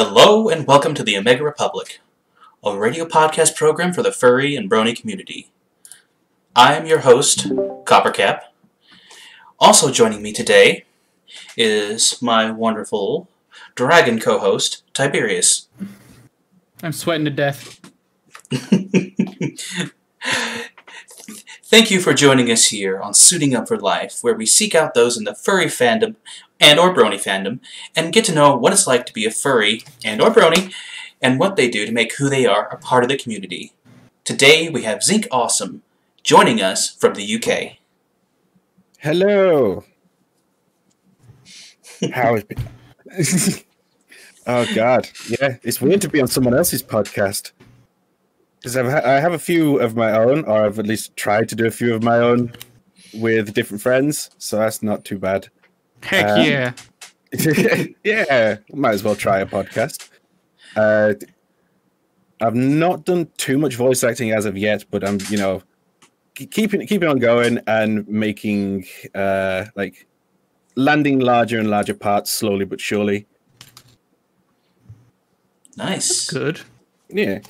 Hello and welcome to the Omega Republic, a radio podcast program for the furry and brony community. I am your host, Coppercap. Also joining me today is my wonderful dragon co-host, Tiberius. I'm sweating to death. Thank you for joining us here on Suiting Up for Life, where we seek out those in the furry fandom and or brony fandom and get to know what it's like to be a furry and or brony and what they do to make who they are a part of the community. Today we have Zinc Awesome joining us from the UK. Hello. How is it? Oh God, yeah, it's weird to be on someone else's podcast because I've ha- I have a few of my own, or I've at least tried to do a few of my own with different friends, so that's not too bad. Heck Um, yeah. yeah, might as well try a podcast. Uh, I've not done too much voice acting as of yet, but I'm, you know, keeping keeping on going and making uh like landing larger and larger parts slowly but surely. Nice. Good. Yeah.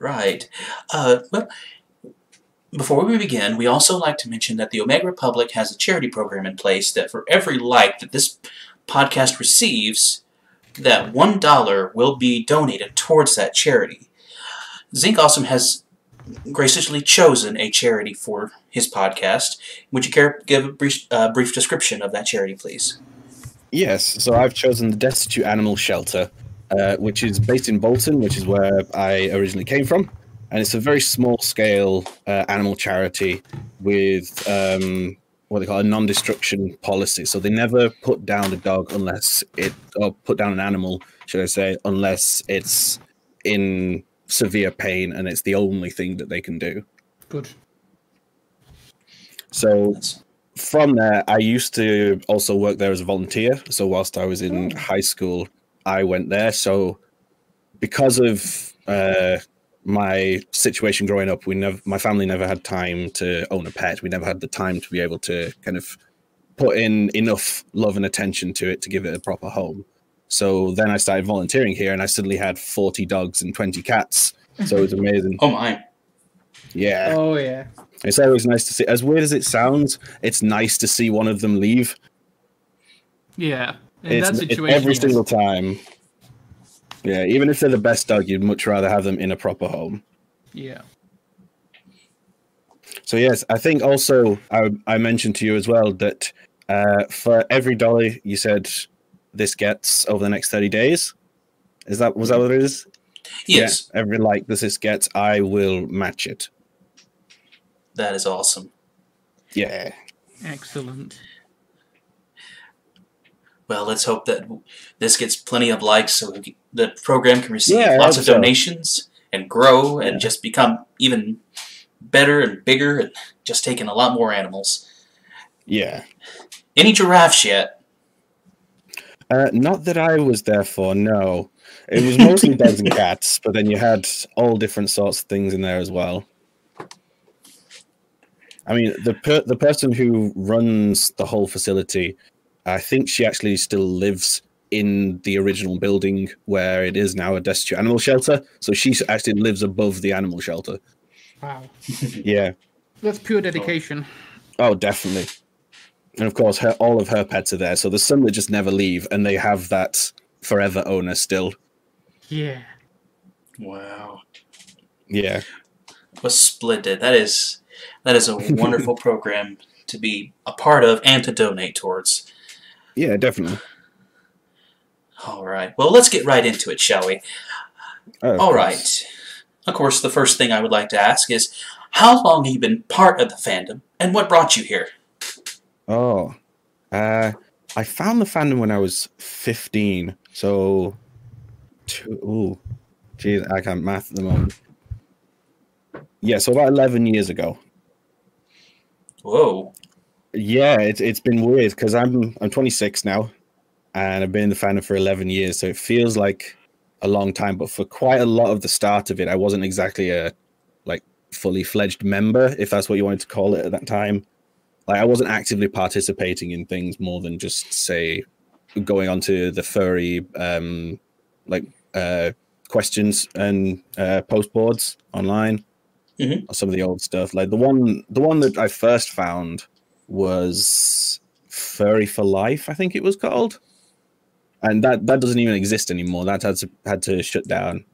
Right. Uh, well, before we begin, we also like to mention that the Omega Republic has a charity program in place that for every like that this podcast receives, that one dollar will be donated towards that charity. Zinc Awesome has graciously chosen a charity for his podcast. Would you care give a brief, uh, brief description of that charity, please? Yes, so I've chosen the Destitute Animal Shelter, uh, which is based in Bolton, which is where I originally came from. And it's a very small scale uh, animal charity with um, what they call a non destruction policy. So they never put down a dog unless it, or put down an animal, should I say, unless it's in severe pain and it's the only thing that they can do. Good. So from there, I used to also work there as a volunteer. So whilst I was in Oh. high school, I went there. So because of uh, my situation growing up, we never, my family never had time to own a pet. We never had the time to be able to kind of put in enough love and attention to it to give it a proper home. So then I started volunteering here, and I suddenly had forty dogs and twenty cats. So it was amazing. Oh my. Yeah. Oh yeah. It's always nice to see. As weird as it sounds, it's nice to see one of them leave. Yeah. In It's, that it's situation, every yes. single time. Yeah, even if they're the best dog, you'd much rather have them in a proper home. Yeah. So yes, I think also I, I mentioned to you as well that uh, for every dollar you said this gets over the next thirty days, is that was that what it is? Yes, Yeah, every like this this gets, I will match it. that is awesome. Yeah. Excellent. Well, let's hope that this gets plenty of likes so the program can receive Yeah, lots of so. donations and grow and Yeah. just become even better and bigger and just taking a lot more animals. Yeah. Any giraffes yet? Uh, not that I was there for, no. It was mostly dogs and cats, but then you had all different sorts of things in there as well. I mean, the per- the person who runs the whole facility, I think she actually still lives in the original building where it is now a destitute animal shelter. So she actually lives above the animal shelter. Wow. Yeah. That's pure dedication. Oh, definitely. And of course, her, all of her pets are there. So there's some that just never leave, and they have that forever owner still. Yeah. Wow, Yeah. was splendid. That is that is a wonderful program to be a part of and to donate towards. Yeah, definitely. All right. Well, let's get right into it, shall we? Oh, All course. right. Of course, the first thing I would like to ask is how long have you been part of the fandom and what brought you here? Oh, uh, I found the fandom when I was 15. So, two, ooh, geez, I can't math at the moment. Yeah, so about 11 years ago. Whoa. Yeah, it's it's been weird because I'm I'm 26 now, and I've been in the fandom for 11 years, so it feels like a long time. But for quite a lot of the start of it, I wasn't exactly a like fully fledged member, if that's what you wanted to call it at that time. Like I wasn't actively participating in things more than just say going onto the furry um, like uh, questions and uh, post boards online. Mhm. Or some of the old stuff. Like the one, the one that I first found was Furry for Life, I think it was called, and that that doesn't even exist anymore. That had to had to shut down.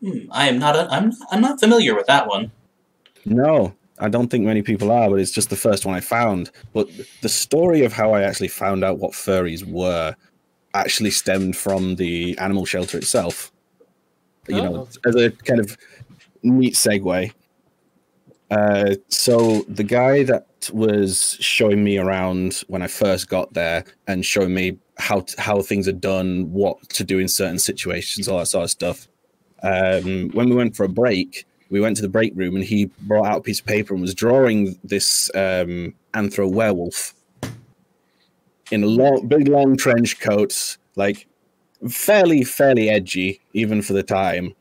Hmm, I am not. A, I'm. I'm not familiar with that one. No, I don't think many people are, but it's just the first one I found. But the story of how I actually found out what furries were actually stemmed from the animal shelter itself. You know, as a kind of neat segue. Uh, so the guy that was showing me around when I first got there and showing me how how things are done, what to do in certain situations, all that sort of stuff. Um, when we went for a break, we went to the break room and he brought out a piece of paper and was drawing this um, anthro werewolf in a long, big, long trench coat, like fairly, fairly edgy, even for the time.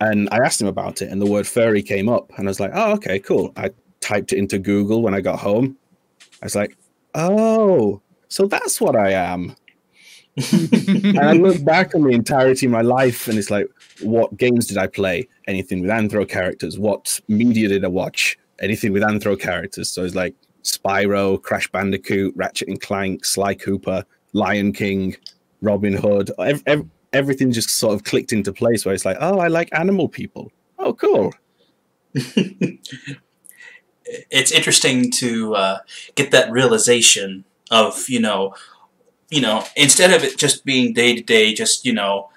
And I asked him about it, and the word furry came up, and I was like, "Oh, okay, cool." I typed it into Google when I got home. I was like, "Oh, so that's what I am." and I look back on the entirety of my life, and it's like, what games did I play? Anything with Anthro characters? What media did I watch? Anything with Anthro characters? So it's like Spyro, Crash Bandicoot, Ratchet and Clank, Sly Cooper, Lion King, Robin Hood. Ev- ev- everything just sort of clicked into place where it's like, oh, I like animal people. Oh, cool. it's interesting to uh, get that realization of you know, you know, instead of it just being day to day, just you know,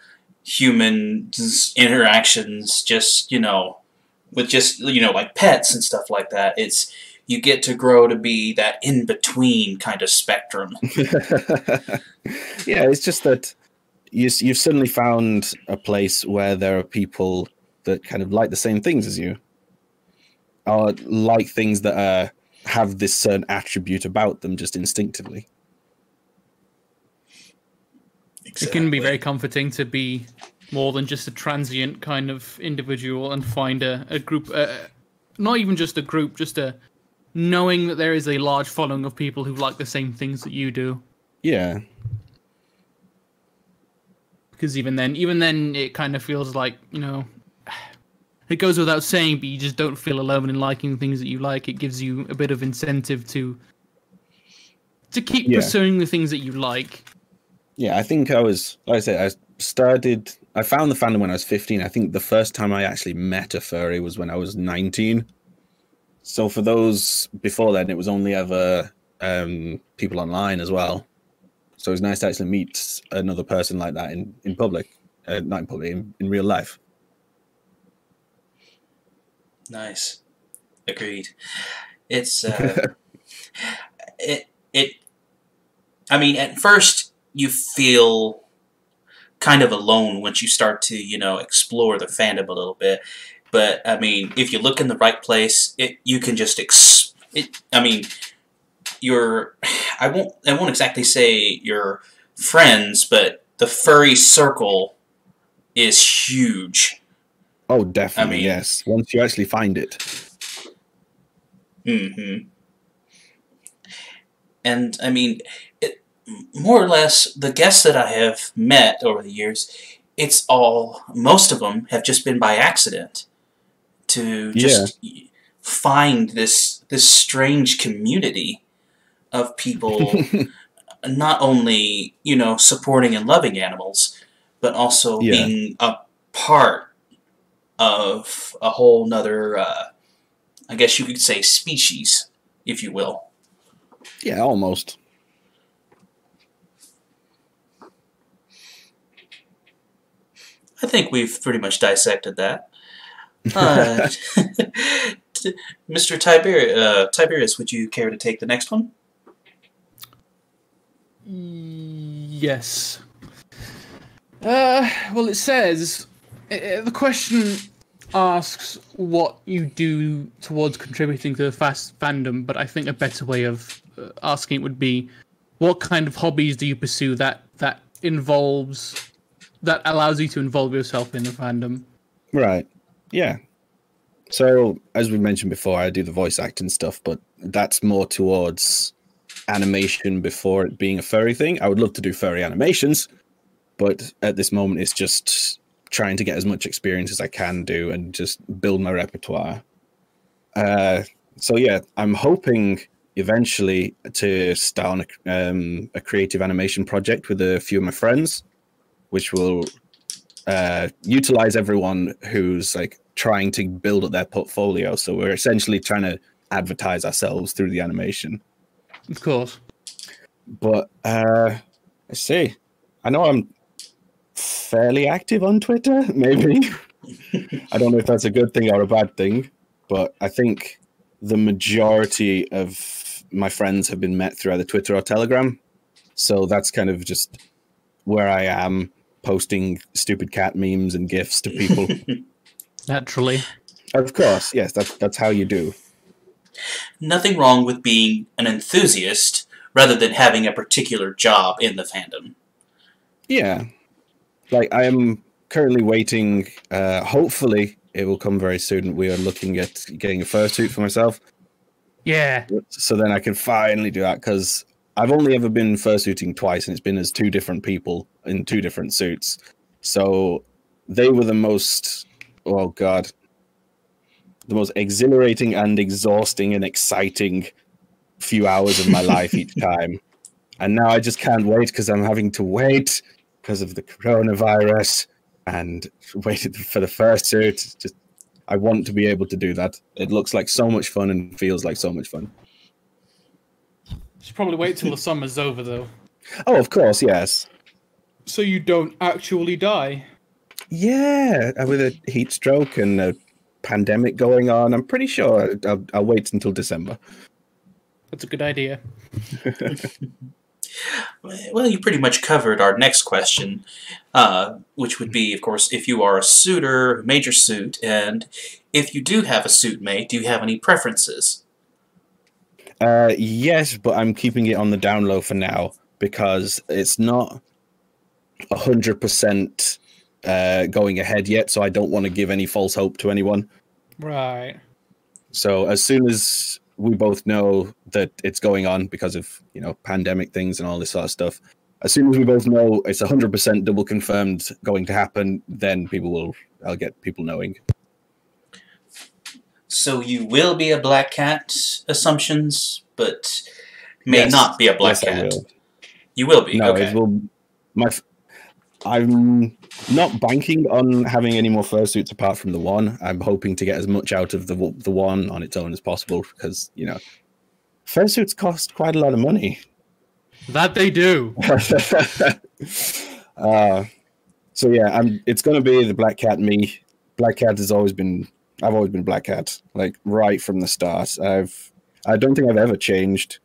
human interactions, just you know, with just you know like pets and stuff like that. It's you get to grow to be that in between kind of spectrum. yeah, it's just that you, you've suddenly found a place where there are people that kind of like the same things as you, or like things that uh, have this certain attribute about them just instinctively. It can be very comforting to be more than just a transient kind of individual and find a, a group, uh, not even just a group, just a knowing that there is a large following of people who like the same things that you do. Yeah, Because even then, even then, it kind of feels like you know, it goes without saying, but you just don't feel alone in liking things that you like. It gives you a bit of incentive to to keep Yeah. pursuing the things that you like. yeah. I think I was, like I said, I started. I found the fandom when I was fifteen. I think the first time I actually met a furry was when I was nineteen. So for those before then, it was only ever um, people online as well. So it was nice to actually meet another person like that in in public, uh, not in public, in, in real life. Nice. Agreed. It's uh, it it. I mean, at first you feel kind of alone once you start to you know explore the fandom a little bit. But I mean, if you look in the right place, it you can just ex. It. I mean, your. I won't. I won't exactly say your friends, but the furry circle is huge. Oh, definitely, I mean- yes. Once you actually find it, hmm And I mean, it, more or less, the guests that I have met over the years, it's all most of them have just been by accident to just find this this strange community of people not only you know supporting and loving animals, but also Yeah. being a part of a whole nother. Uh, I guess you could say species, if you will. yeah, almost. I think we've pretty much dissected that. Uh, Mr. Tiber- uh, Tiberius, would you care to take the next one? Yes. Uh, well, it says the question asks what you do towards contributing to the fast fandom, but I think a better way of uh, asking it would be, what kind of hobbies do you pursue that that involves that allows you to involve yourself in the fandom? Right. Yeah. So, as we mentioned before, I do the voice acting stuff, but that's more towards animation before it being a furry thing. I would love to do furry animations, but at this moment, it's just trying to get as much experience as I can do and just build my repertoire. Uh, so yeah, I'm hoping eventually to start on a, um, a creative animation project with a few of my friends, which will uh, utilize everyone who's like trying to build up their portfolio. So we're essentially trying to advertise ourselves through the animation. Of course. But uh, let's see. I know I'm fairly active on Twitter. Maybe I don't know if that's a good thing or a bad thing, but I think the majority of my friends have been met through either Twitter or Telegram. So that's kind of just where I am posting stupid cat memes and gifs to people. Naturally. of course, yes, that's that's how you do. Nothing wrong with being an enthusiast rather than having a particular job in the fandom. Yeah. Like I am currently waiting uh hopefully it will come very soon. We are looking at getting a fursuit for myself. Yeah. So then I can finally do that because I've only ever been fursuiting twice and it's been as two different people in two different suits. So they were the most oh god. The most exhilarating and exhausting and exciting few hours of my life each time. And now I just can't wait because I'm having to wait because of the coronavirus and waited for the first suit. Just I want to be able to do that. It looks like so much fun and feels like so much fun. Should probably wait till the summer's over though. Oh, of course, yes. So you don't actually die. Yeah, uh, with a heat stroke and a pandemic going on, I'm pretty sure I'll, I'll wait until December. That's a good idea. Well, you pretty much covered our next question, uh, which would be, of course, if you are a suitor, major suit, and if you do have a suit mate, do you have any preferences? Uh, yes, but I'm keeping it on the down low for now because it's not hundred percent uh, going ahead yet. So I don't want to give any false hope to anyone. Right. So as soon as we both know that it's going on because of you know pandemic things and all this sort of stuff, as soon as we both know it's hundred percent double confirmed going to happen, then people will. I'll get people knowing. So you will be a black cat, assumptions, but may Yes. not be a black Yes, cat. will. You will be. No, okay. it will. My, I'm not banking on having any more fursuits apart from the one. I'm hoping to get as much out of the the one on its own as possible because you know, fursuits cost quite a lot of money. That they do. uh, so yeah, I'm. It's gonna be the black cat. Me, black cat has always been. I've always been black cat, like right from the start. I've. I don't think I've ever changed.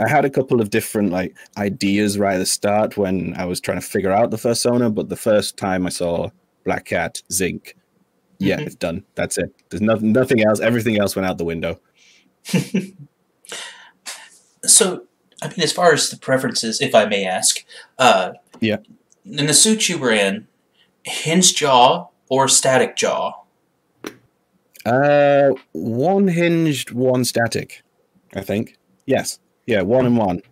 I had a couple of different like ideas right at the start when I was trying to figure out the first fursona, but the first time I saw Black Cat Zinc, yeah, Mhm. it's done. That's it. There's nothing, nothing else. Everything else went out the window. So, I mean, as far as the preferences, if I may ask, uh, Yeah. In the suit you were in, hinge jaw or static jaw? Uh, one hinged, one static. I think. Yes. Yeah, one and one.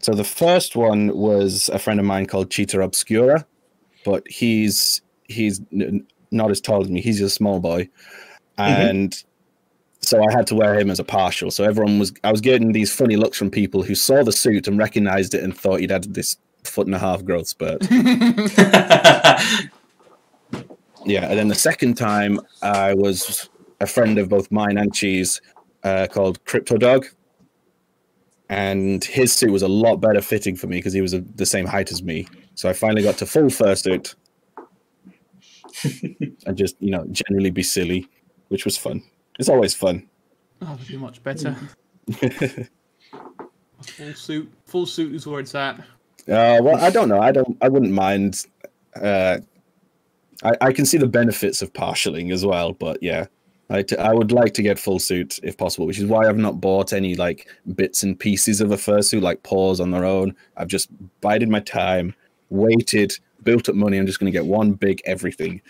So the first one was a friend of mine called Cheetah Obscura, but he's he's n- not as tall as me. He's a small boy, and so I had to wear him as a partial. So everyone was I was getting these funny looks from people who saw the suit and recognized it and thought he'd had this foot and a half growth spurt. Yeah, and then the second time I was a friend of both mine and Cheese uh, called Crypto Dog, and his suit was a lot better fitting for me because he was a, the same height as me. So I finally got to full fursuit and just you know generally be silly, which was fun. It's always fun. Oh, that'd be much better. full suit. Full suit is where it's at. Uh, well, I don't know. I don't. I wouldn't mind. Uh, I I can see the benefits of partialing as well, but yeah, I t- I would like to get full suit if possible, which is why I've not bought any like bits and pieces of a fursuit like paws on their own. I've just bided my time, waited, built up money. I'm just going to get one big everything.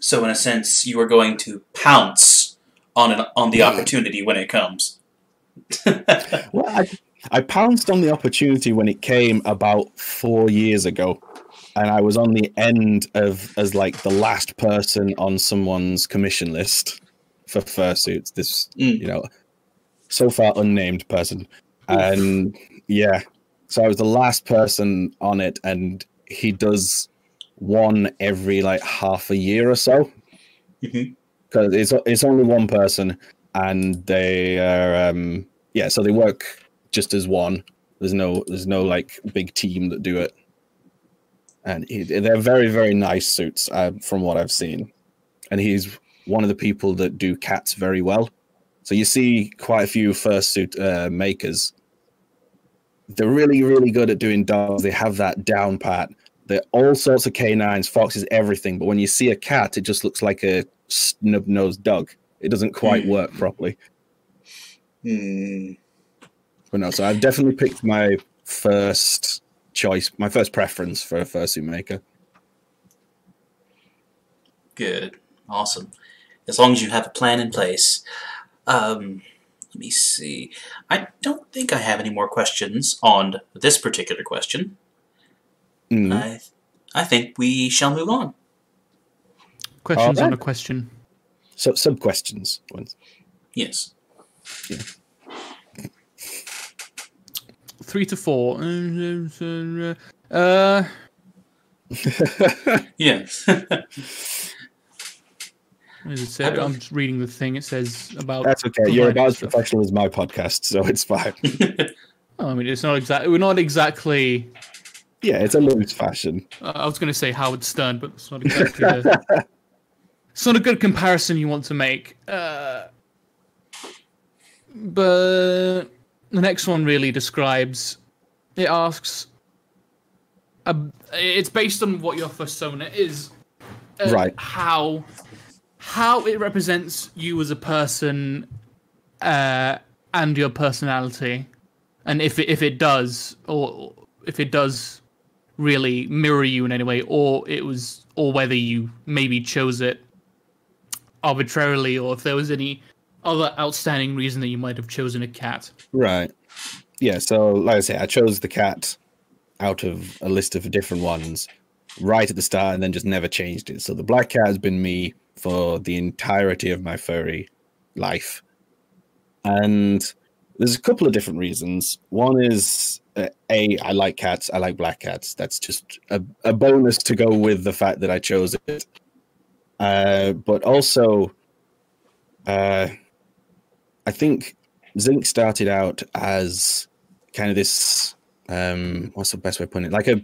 so, in a sense, you are going to pounce on an, on the opportunity when it comes. Well, I, I pounced on the opportunity when it came about four years ago, and I was on the end of as like the last person on someone's commission list for fursuits. This, Mm. you know, so far unnamed person, and yeah, so I was the last person on it, and he does one every like half a year or so because it's it's only one person, and they are um yeah, so they work just as one. There's no there's no like big team that do it, and he, they're very very nice suits uh, from what I've seen, and he's one of the people that do cats very well. So you see quite a few fursuit uh, makers. They're really really good at doing dogs. They have that down pat. They're all sorts of canines, foxes, everything. But when you see a cat, it just looks like a snub nosed dog. It doesn't quite Hmm. work properly. Hmm. But no, so I've definitely picked my first choice, my first preference for a fursuit maker. Good. Awesome. As long as you have a plan in place. Um, let me see. I don't think I have any more questions on this particular question. Mm. I, I think we shall move on. Questions on Alright. a question. So sub questions. ones. Yes. Three to four. Uh, Yes. what it say? I don't- I'm just reading the thing. It says about. That's okay. You're about as professional as my podcast, so it's fine. Oh, I mean, it's not exactly. We're not exactly. yeah, it's a loose fashion. Uh, I was going to say Howard Stern, but it's not exactly. the, it's not a good comparison you want to make. Uh, but the next one really describes. It asks. Uh, it's based on what your persona is. uh, Right. How how it represents you as a person uh, and your personality, and if it, if it does, or if it does really mirror you in any way, or it was, or whether you maybe chose it arbitrarily, or if there was any other outstanding reason that you might have chosen a cat. Right. Yeah, so like I say, I chose the cat out of a list of different ones right at the start and then just never changed it. So the black cat has been me for the entirety of my furry life. And there's a couple of different reasons. One is uh, A, I like cats, I like black cats. That's just a, a bonus to go with the fact that I chose it. Uh, but also, uh, I think Zinc started out as kind of this um what's the best way of putting it? Like a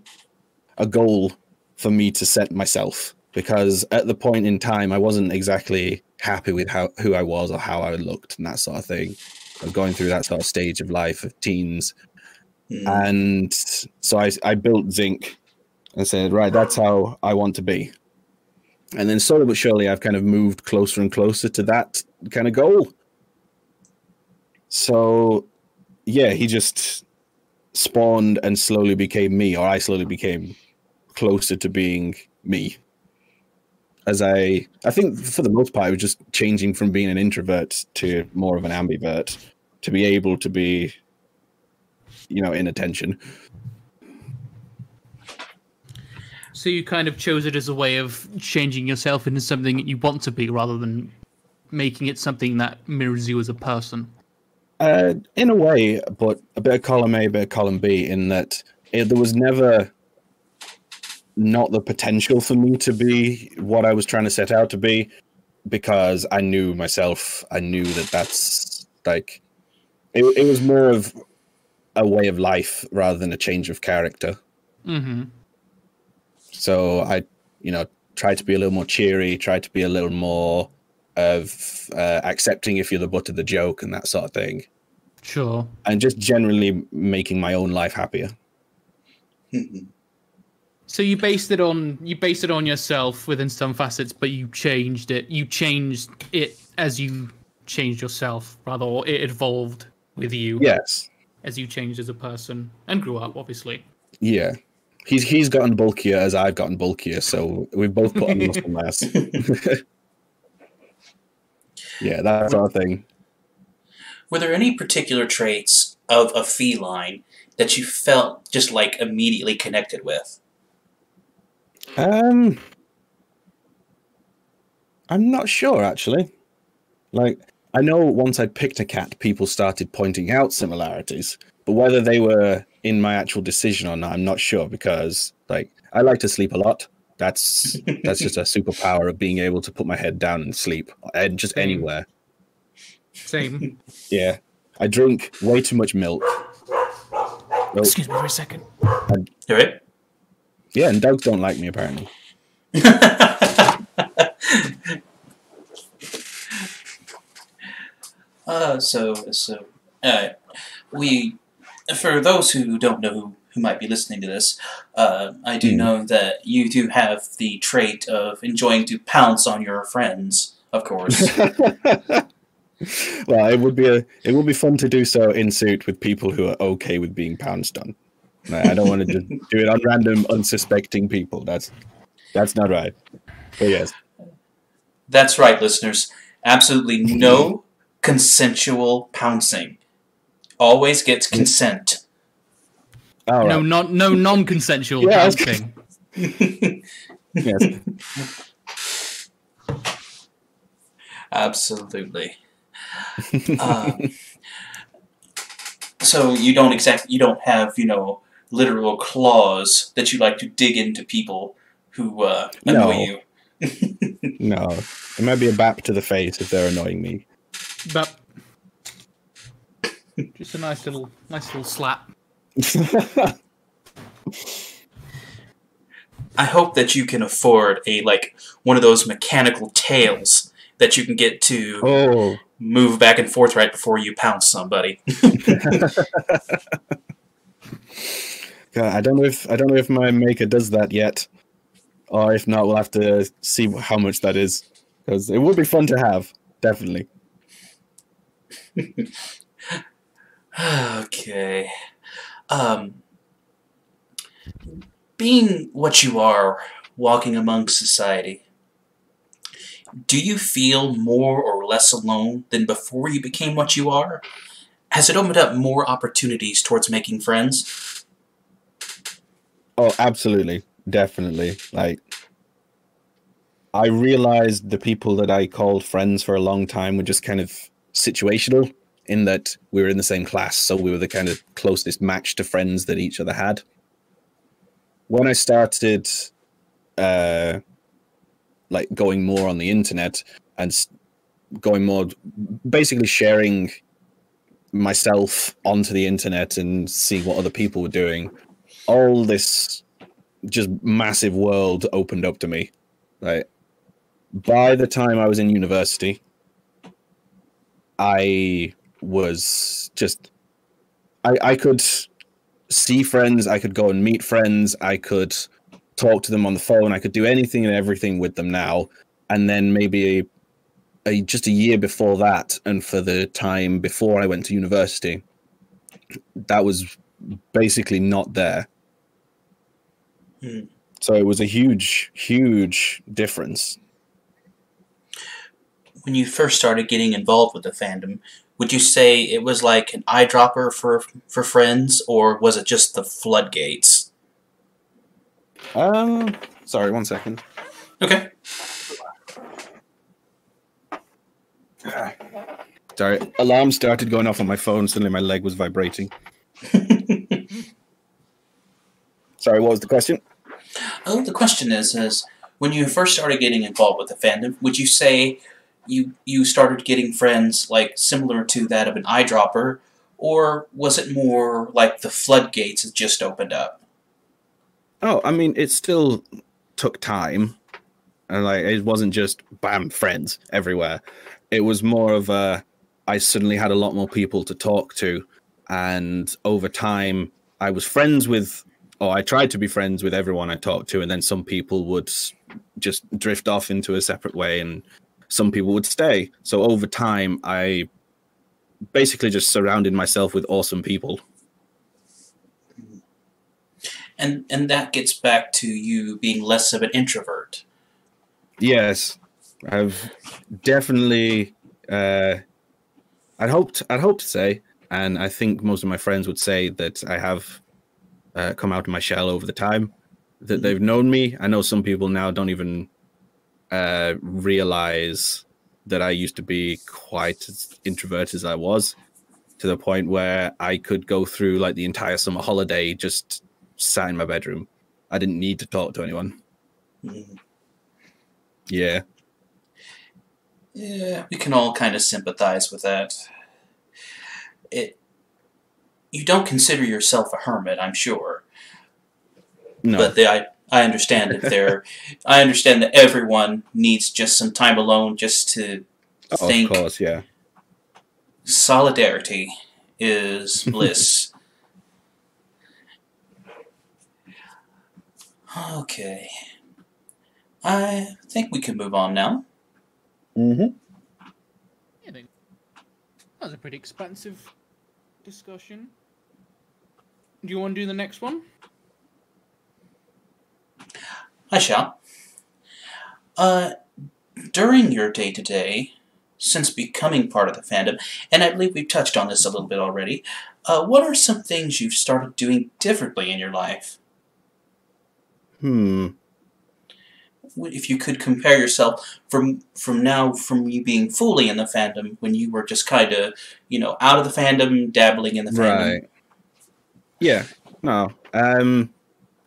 a goal for me to set myself because at the point in time I wasn't exactly happy with how who I was or how I looked and that sort of thing. I was going through that sort of stage of life of teens. Hmm. And so I I built Zinc and said, right, that's how I want to be. And then slowly but surely I've kind of moved closer and closer to that kind of goal. So, yeah, he just spawned and slowly became me, or I slowly became closer to being me. As I, I think for the most part, I was just changing from being an introvert to more of an ambivert to be able to be, you know, in attention. So you kind of chose it as a way of changing yourself into something that you want to be, rather than making it something that mirrors you as a person. Uh, in a way, but a bit of column A, a bit of column B, in that it, there was never not the potential for me to be what I was trying to set out to be, because I knew myself. I knew that that's like it. It was more of a way of life rather than a change of character. Mm-hmm. So I, you know, tried to be a little more cheery, tried to be a little more of uh, accepting if you're the butt of the joke and that sort of thing Sure. and just generally making my own life happier. So you based it on you based it on yourself within some facets, but you changed it. You changed it as you changed yourself, rather, or it evolved with you Yes. as you changed as a person and grew up, obviously. Yeah. He's he's gotten bulkier as I've gotten bulkier, so we've both put on muscle mass. Yeah, that's of thing. Were there any particular traits of a feline that you felt just like immediately connected with? Um, I'm not sure actually. Like, I know once I picked a cat, people started pointing out similarities, but whether they were in my actual decision or not, I'm not sure because, like, I like to sleep a lot. That's that's just a superpower of being able to put my head down and sleep, and just Same. anywhere. Same. Yeah, I drink way too much milk. Oh, Excuse me for a second. You right? yeah, and dogs don't like me apparently. uh, so, so, uh, we, for those who don't know who, who might be listening to this, uh, I do Hmm. know that you do have the trait of enjoying to pounce on your friends, of course. well, it would be a it would be fun to do so in suit with people who are okay with being pounced on. I don't want to just do it on random, unsuspecting people. That's that's not right. But yes, That's right, listeners. Absolutely no consensual pouncing. Always gets consent. All No, right. non, no non-consensual Yeah, I. Yes. Absolutely. um, so you don't exact you don't have you know literal claws that you like to dig into people who uh, annoy No. you. No, it might be a bap to the face if they're annoying me. But just a nice little, nice little slap. I hope that you can afford a like one of those mechanical tails that you can get to oh, move back and forth right before you pounce somebody. God, I don't know if I don't know if my maker does that yet, or if not, we'll have to see how much that is because it would be fun to have. Definitely. okay. Um, being what you are, walking among society, do you feel more or less alone than before you became what you are? Has it opened up more opportunities towards making friends? Oh, absolutely, definitely. Like, I realized the people that I called friends for a long time were just kind of situational in that we were in the same class, so we were the kind of closest match to friends that each other had. When I started, uh, like going more on the internet and going more, basically sharing myself onto the internet and seeing what other people were doing all this just massive world opened up to me. Like by the time I was in university, I was just I I could see friends, I could go and meet friends, I could talk to them on the phone, I could do anything and everything with them now. And then maybe a, a just a year before that, and for the time before I went to university, that was basically not there. Hmm. So it was a huge, huge difference. When you first started getting involved with the fandom, would you say it was like an eyedropper for for friends, or was it just the floodgates? Um, sorry, one second. Okay. Sorry, alarm started going off on my phone. Suddenly, my leg was vibrating. Sorry, what was the question? Oh, the question is, is when you first started getting involved with the fandom, would you say you you started getting friends like similar to that of an eyedropper, or was it more like the floodgates had just opened up? Oh, I mean, it still took time, and like it wasn't just bam friends everywhere. It was more of a I suddenly had a lot more people to talk to, and over time, I was friends with, or I tried to be friends with everyone I talked to, and then some people would just drift off into a separate way, and some people would stay. So over time, I basically just surrounded myself with awesome people. And and that gets back to you being less of an introvert. Yes, I've definitely Uh, I'd hoped I'd hope to say, and I think most of my friends would say that I have uh, come out of my shell over the time that Mhm. they've known me. I know some people now don't even uh, realize that I used to be quite as introverted as I was, to the point where I could go through like the entire summer holiday just sat in my bedroom. I didn't need to talk to anyone. Mm. Yeah. Yeah, we can all kind of sympathize with that. It. You don't consider yourself a hermit, I'm sure, No. but the, I I understand if there. I understand that everyone needs just some time alone just to Oh, think. of course, yeah. Solidarity is bliss. okay. I think we can move on now. Mm-hmm. Yeah. That was a pretty expansive discussion. Do you want to do the next one? I shall. Uh, during your day to day, since becoming part of the fandom, and I believe we've touched on this a little bit already, uh, what are some things you've started doing differently in your life? Hmm. If you could compare yourself from from now, from you being fully in the fandom, when you were just kind of, you know, out of the fandom, dabbling in the fandom. Right. Yeah. No. Um,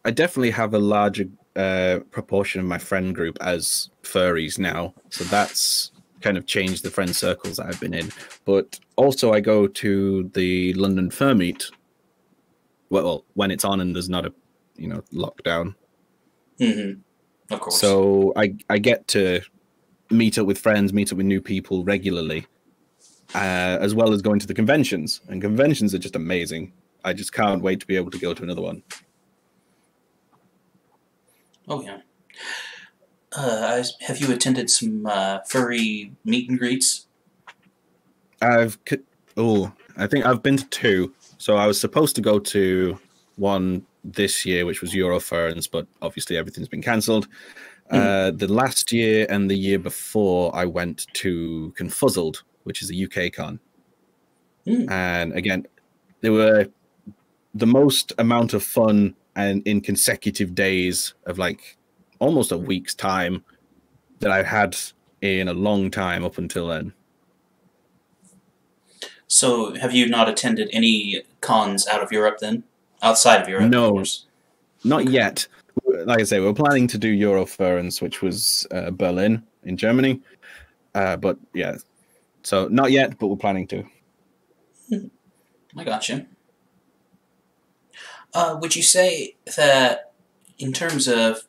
I definitely have a larger uh, proportion of my friend group as furries now, so that's kind of changed the friend circles that I've been in. But also, I go to the London Fur Meet. Well, when it's on and there's not a, you know, lockdown. Mm-hmm. Of course. So I I get to meet up with friends, meet up with new people regularly, uh, as well as going to the conventions. And conventions are just amazing. I just can't wait to be able to go to another one. Oh yeah. Uh, have you attended some uh, furry meet and greets? I've oh, I think I've been to two. So I was supposed to go to one this year, which was Eurofurence, but obviously everything's been cancelled. Uh, the last year and the year before, I went to Confuzzled, which is a UK con. Hmm. And again, they were the most amount of fun and in consecutive days of like almost a week's time that I've had in a long time up until then. So, have you not attended any cons out of Europe then? Outside of Europe, No. of. Not yet. Like I say, we're planning to do Eurofurence, which was uh, Berlin in Germany. Uh, but yeah, so not yet, but we're planning to. I got you. Uh, would you say that, in terms of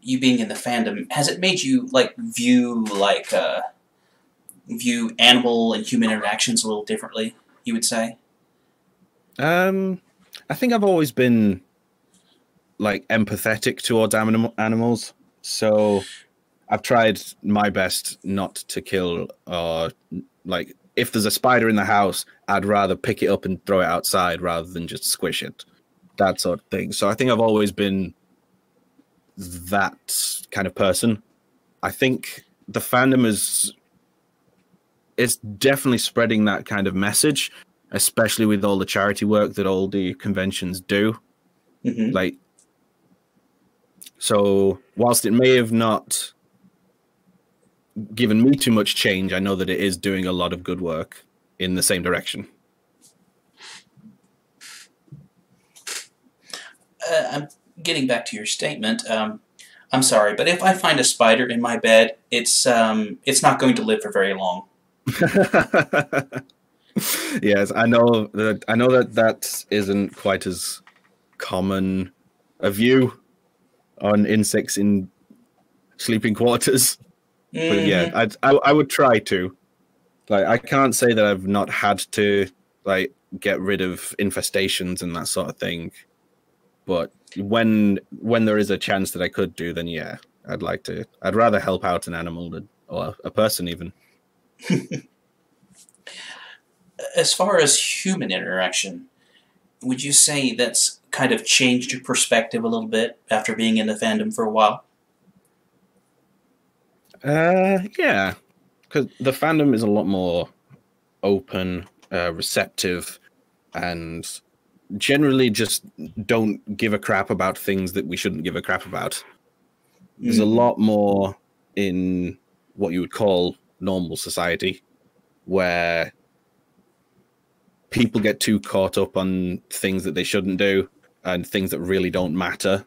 you being in the fandom, has it made you like view like uh, view animal and human interactions a little differently? You would say. Um, I think I've always been like empathetic towards animal animals, so I've tried my best not to kill or like if there's a spider in the house, I'd rather pick it up and throw it outside rather than just squish it. That sort of thing. So I think I've always been that kind of person. I think the fandom is it's definitely spreading that kind of message, especially with all the charity work that all the conventions do. hmm Like so whilst it may have not given me too much change, I know that it is doing a lot of good work in the same direction. Uh, I'm getting back to your statement. Um, I'm sorry, but if I find a spider in my bed, it's um, it's not going to live for very long. yes, I know that I know that that isn't quite as common a view on insects in sleeping quarters. But yeah, I'd, I I would try to. Like I can't say that I've not had to like get rid of infestations and that sort of thing. But when when there is a chance that I could do, then yeah, I'd like to. I'd rather help out an animal than or a person even. as far as human interaction, would you say that's kind of changed your perspective a little bit after being in the fandom for a while? Uh, yeah, because the fandom is a lot more open, uh, receptive, and generally just don't give a crap about things that we shouldn't give a crap about. There's a mm. lot more in what you would call normal society, where people get too caught up on things that they shouldn't do and things that really don't matter.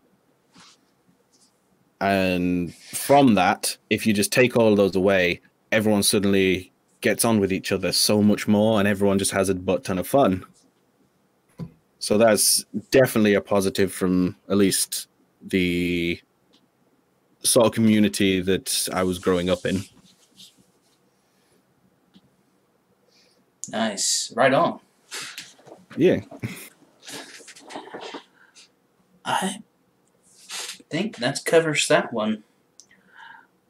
And from that, if you just take all of those away, everyone suddenly gets on with each other so much more and everyone just has a butt ton of fun. So that's definitely a positive from at least the sort of community that I was growing up in. Nice. Right on. Yeah. I think that covers that one.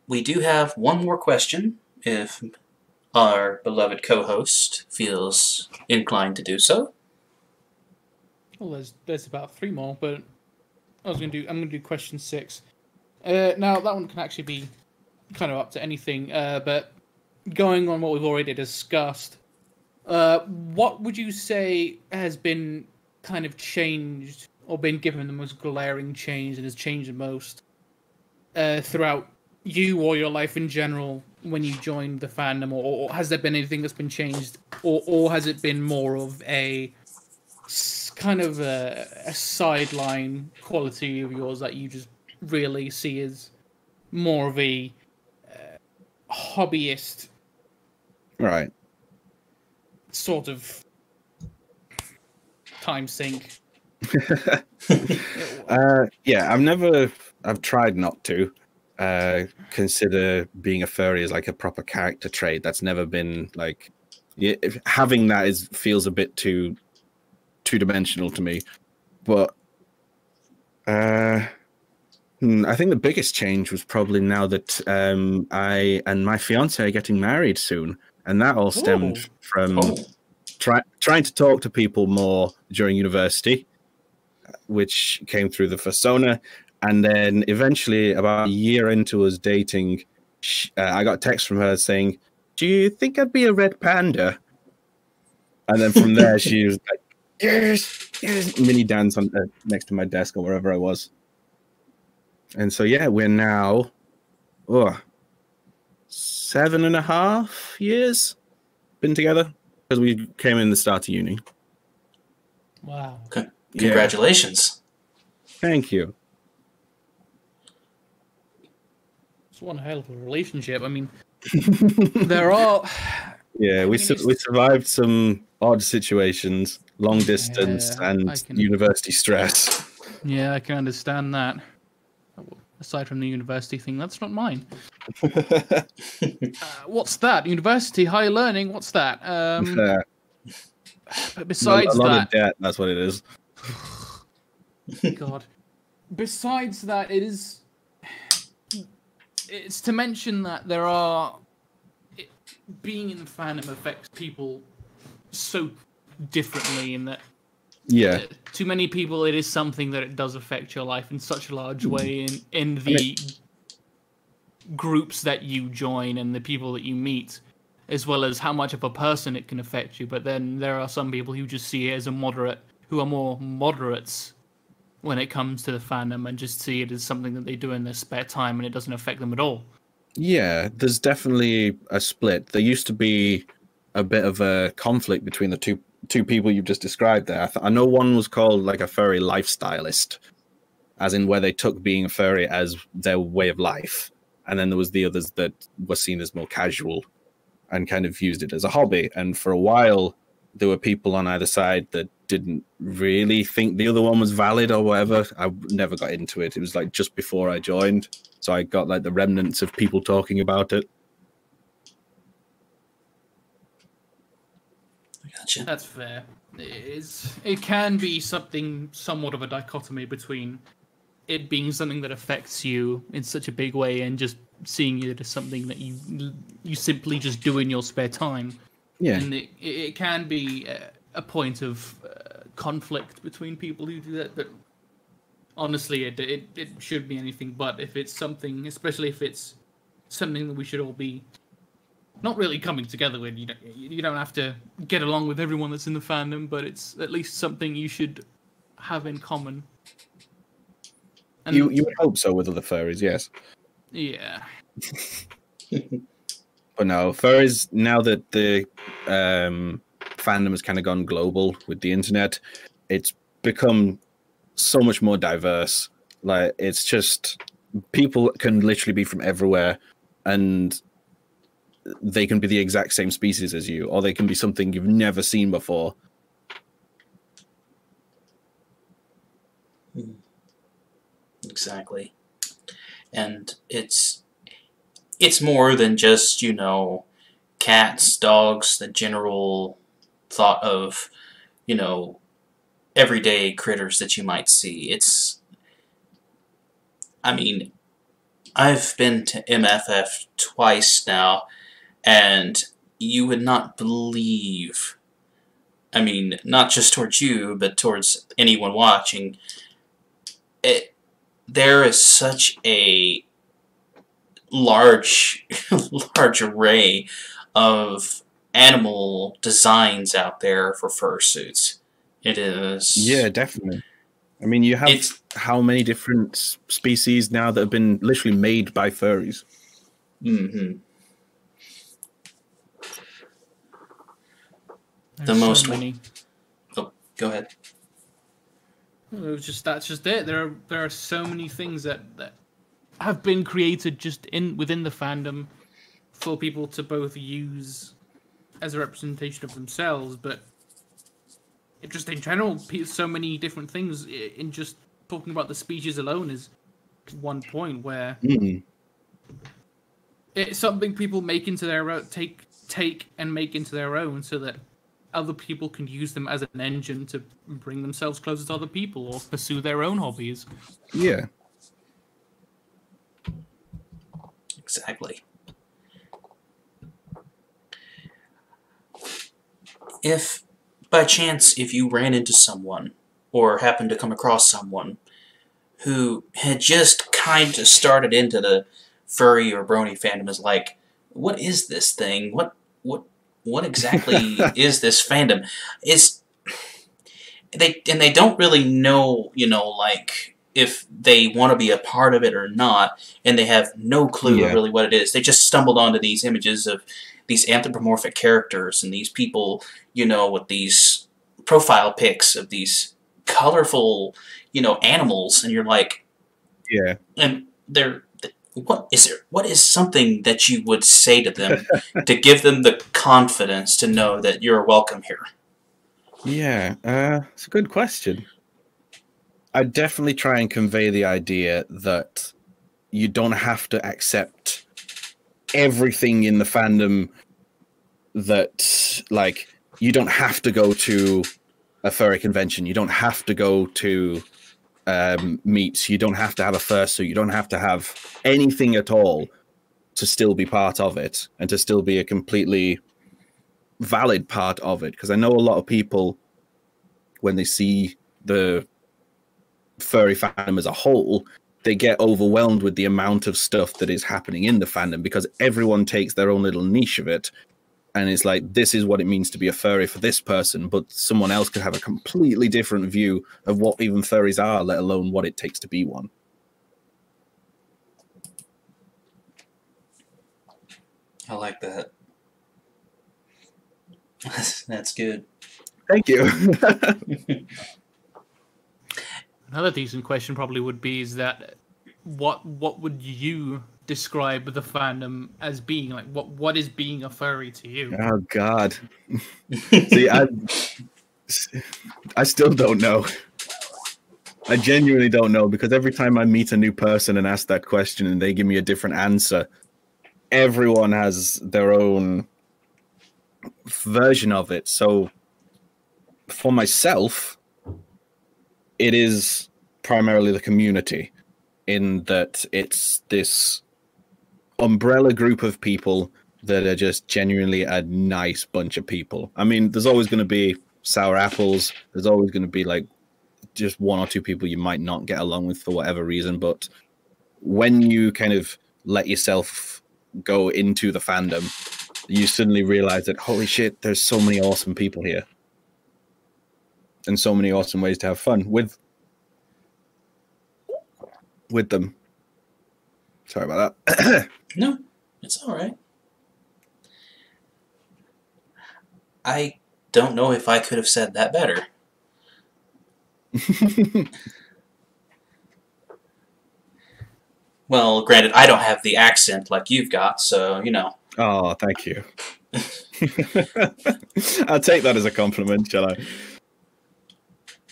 We do have one more question if our beloved co host feels inclined to do so. Well, there's there's about three more, but I was gonna do. I'm gonna do question six. Uh, now that one can actually be kind of up to anything. Uh, but going on what we've already discussed, uh, what would you say has been kind of changed or been given the most glaring change and has changed the most uh, throughout you or your life in general when you joined the fandom, or, or has there been anything that's been changed, or or has it been more of a kind of a, a sideline quality of yours that you just really see as more of a uh, hobbyist Right. sort of time sink. Uh, yeah, I've never, I've tried not to uh, consider being a furry as like a proper character trait. That's never been like, yeah, having that is feels a bit too two dimensional to me. But uh, hmm, I think the biggest change was probably now that um, I and my fiance are getting married soon, and that all stemmed Ooh. from Oh, try, trying to talk to people more during university, which came through the persona. And then eventually, about a year into us dating, sh uh, I got a text from her saying, Do you think I'd be a red panda? And then from there, she was like, Yes, yes, mini dance on uh, next to my desk or wherever I was. And so, yeah, we're now, oh, seven and a half years been together because we came in the start of uni. Wow. Yeah. congratulations. Thank you. It's one hell of a relationship. I mean, there are. Yeah, we su- we survived some odd situations, long distance, Yeah, and can- university stress. Yeah, I can understand that. Aside from the university thing, that's not mine. Uh, what's that? University, higher learning. What's that? Um, but a besides lot that, of debt. That's what it is. God. Besides that, it is. It's to mention that there are. Being in the fandom affects people so differently in that Yeah, uh, to many people it is something that it does affect your life in such a large way in in the groups that you join and the people that you meet as well as how much of a person it can affect you. But then there are some people who just see it as a moderate who are more moderates when it comes to the fandom and just see it as something that they do in their spare time and it doesn't affect them at all yeah. There's definitely a split. There used to be a bit of a conflict between the two two people you've just described there. I, th- I know one was called like a furry lifestylist, as in where they took being a furry as their way of life, and then there was the others that were seen as more casual and kind of used it as a hobby. And for a while, there were people on either side that didn't really think the other one was valid or whatever. I never got into it. It was like just before I joined, so I got like the remnants of people talking about it. Gotcha. That's fair. It is. It can be something somewhat of a dichotomy between it being something that affects you in such a big way and just seeing it as something that you you simply just do in your spare time. Yeah, And it it it can be a, a point of conflict between people who do that, but honestly, it, it it should be anything but. If it's something, especially if it's something that we should all be not really coming together with. You don't you don't have to get along with everyone that's in the fandom, but it's at least something you should have in common. And You you would hope so with other furries, yes. yeah, But no, furries now that the um, fandom has kind of gone global with the internet, it's become so much more diverse. Like it's just people can literally be from everywhere, and they can be the exact same species as you, or they can be something you've never seen before. Hmm. Exactly. And it's it's more than just, you know, cats, dogs, the general thought of, you know, everyday critters that you might see. It's I mean, I've been to MFF twice now and you would not believe I mean, not just towards you, but towards anyone watching. It, there is such a large large array of animal designs out there for fursuits. It is Yeah, definitely. I mean, you have how many different species now that have been literally made by furries? hmm There's The most- many. Oh, Go ahead. It was just that's just it. There are there are so many things that that have been created just in within the fandom for people to both use as a representation of themselves, but it just in general, so many different things in just talking about the speeches alone is one point where Mm. it's something people make into their own, take take and make into their own, so that other people can use them as an engine to bring themselves closer to other people or pursue their own hobbies. Yeah. Exactly. If by chance if you ran into someone or happened to come across someone who had just kind of started into the furry or brony fandom is like, what is this thing? What what what exactly is this fandom? Is they and they don't really know, you know, like if they want to be a part of it or not, and they have no clue Yeah. really what it is. They just stumbled onto these images of these anthropomorphic characters and these people, you know, with these profile pics of these colorful, you know, animals, and you're like, Yeah. and they're what is there what is something that you would say to them to give them the confidence to know that you're welcome here Yeah. Uh, it's a good question. I definitely try and convey the idea that you don't have to accept everything in the fandom that like you don't have to go to a furry convention. You don't have to go to um, meets. You don't have to have a fursuit. You don't have to have anything at all to still be part of it and to still be a completely valid part of it. Because i know a lot of people when they see the furry fandom as a whole they get overwhelmed with the amount of stuff that is happening in the fandom because everyone takes their own little niche of it. And it's like this is what it means to be a furry for this person but someone else could have a completely different view of what even furries are let alone what it takes to be one. I like that. That's, good. Thank you Another decent question probably would be is that what what would you describe the fandom as being? Like what what is being a furry to you? oh god. See i i still don't know. I genuinely don't know because every time i meet a new person and ask that question and they give me a different answer everyone has their own version of it. So for myself it is primarily the community in that it's this umbrella group of people that are just genuinely a nice bunch of people. I mean, there's always going to be sour apples. There's always going to be like just one or two people you might not get along with for whatever reason. But when you kind of let yourself go into the fandom, you suddenly realize that holy shit, there's so many awesome people here, and so many awesome ways to have fun with with them. Sorry about that. No, it's all right. I don't know if I could have said that better. Well, granted, I don't have the accent like you've got, so you know. oh, thank you. I'll take that as a compliment, shall I?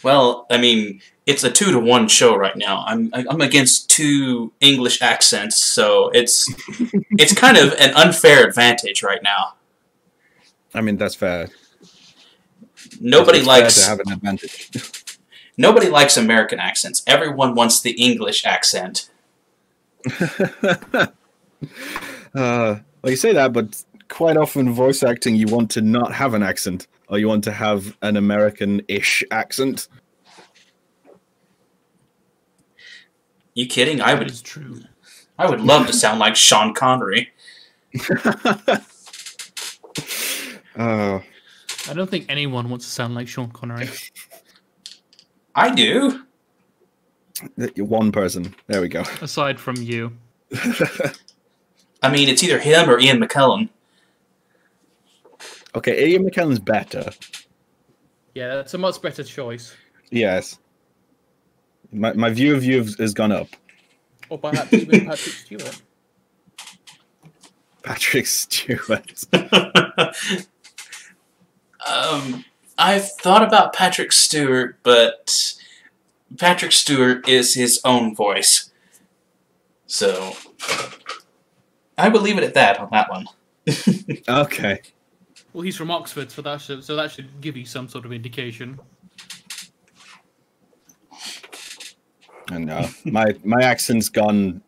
Well, I mean, it's a two to one show right now. I'm I'm against two English accents, so it's it's kind of an unfair advantage right now. I mean, that's fair. Nobody It's fair likes to have an advantage. nobody likes American accents. Everyone wants the English accent. uh, well, you say that, but quite often voice acting, you want to not have an accent, or you want to have an American-ish accent. You kidding? I would is true. I would love to sound like Sean Connery. Uh, I don't think anyone wants to sound like Sean Connery. I do. one person. There we go. Aside from you. I mean, it's either him or Ian McKellen. Okay, Ian McKellen's better. Yeah, that's a much better choice. Yes. My my view of you has- has gone up. Or perhaps even Patrick Stewart. Patrick Stewart. um, I've thought about Patrick Stewart, but Patrick Stewart is his own voice. So I will leave it at that on that one. Okay. Well, he's from Oxford, so that should so that should give you some sort of indication. And uh, my my accent's gone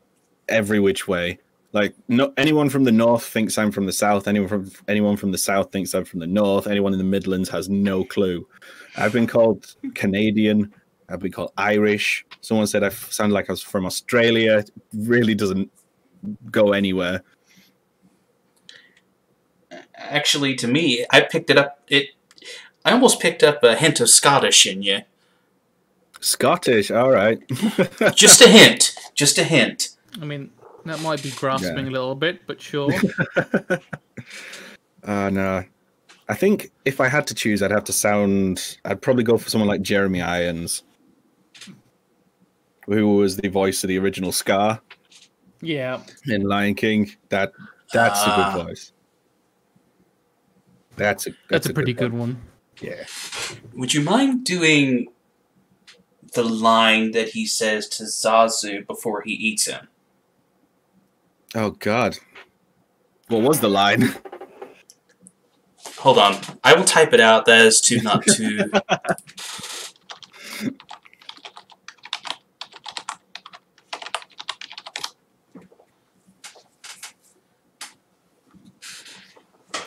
every which way. Like no anyone from the north thinks I'm from the south. Anyone from anyone from the south thinks I'm from the north. Anyone in the Midlands has no clue. I've been called Canadian. I've been called Irish. Someone said I sound like I was from Australia. It really doesn't go anywhere. Actually, to me, I picked it up. It, I almost picked up a hint of Scottish in you. Scottish, all right. Just a hint. Just a hint. I mean, that might be grasping Yeah. a little bit, but sure. Uh, no. I think if I had to choose, I'd have to sound. I'd probably go for someone like Jeremy Irons, who was the voice of the original Scar yeah. in Lion King. That that's a Ah. good voice. That's a That's, a, pretty good one. Yeah. Would you mind doing the line that he says to Zazu before he eats him? Oh God. What was the line? Hold on. I will type it out. That is to not to.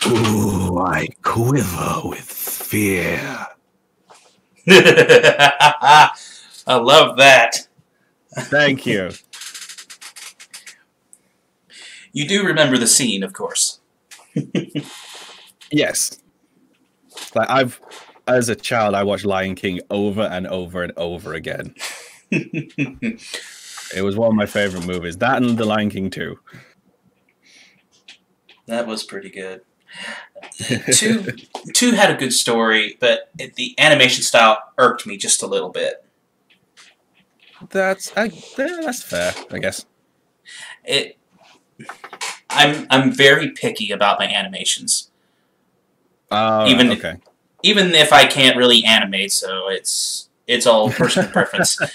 Ooh, I quiver with fear. I love that. Thank you. You do remember the scene, of course. Yes. Like I've as a child I watched Lion King over and over and over again. It was one of my favorite movies. That and The Lion King 2. That was pretty good. Two, two had a good story, but it, the animation style irked me just a little bit. That's I, that's fair, I guess. It, I'm I'm very picky about my animations, Uh, Even- okay. even if I can't really animate. So it's it's all personal preference.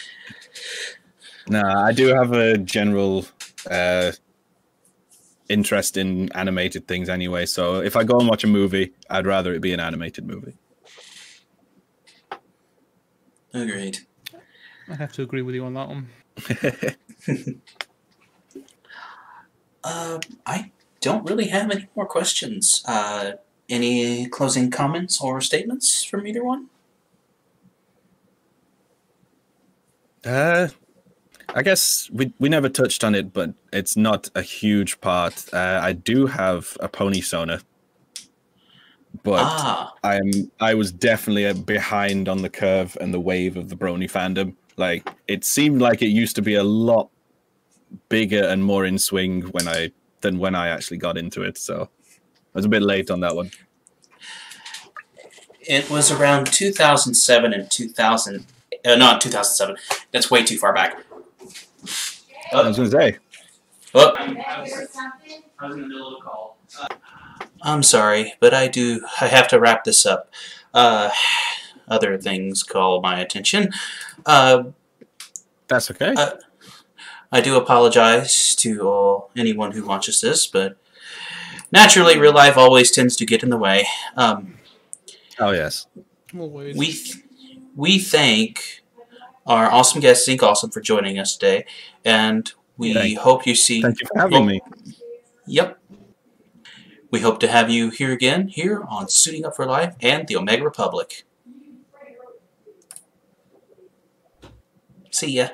Nah, I do have a general uh, interest in animated things anyway. So if I go and watch a movie, I'd rather it be an animated movie. Agreed. I have to agree with you on that one. Uh, I don't really have any more questions. Uh, any closing comments or statements from either one? Uh, I guess we we never touched on it, but it's not a huge part. Uh, I do have a pony sona but ah, I'm I was definitely uh, behind on the curve and the wave of the Brony fandom. Like it seemed like it used to be a lot bigger and more in swing when I than when I actually got into it. So I was a bit late on that one. it was around 2007 and 2000. Uh, not 2007. That's way too far back. I was gonna say Oh, I was in the middle of a call. I'm sorry, but I do. I have to wrap this up. Uh, other things call my attention. Uh, that's okay. Uh, I do apologize to all anyone who watches this, but naturally, real life always tends to get in the way. Um, oh yes. Always. we th- we thank our awesome guest Zinc Awesome for joining us today, and we Thank- hope you see. Thank you for having me. Yep. We hope to have you here again, here on Suiting Up for Life and the Omega Republic. See ya.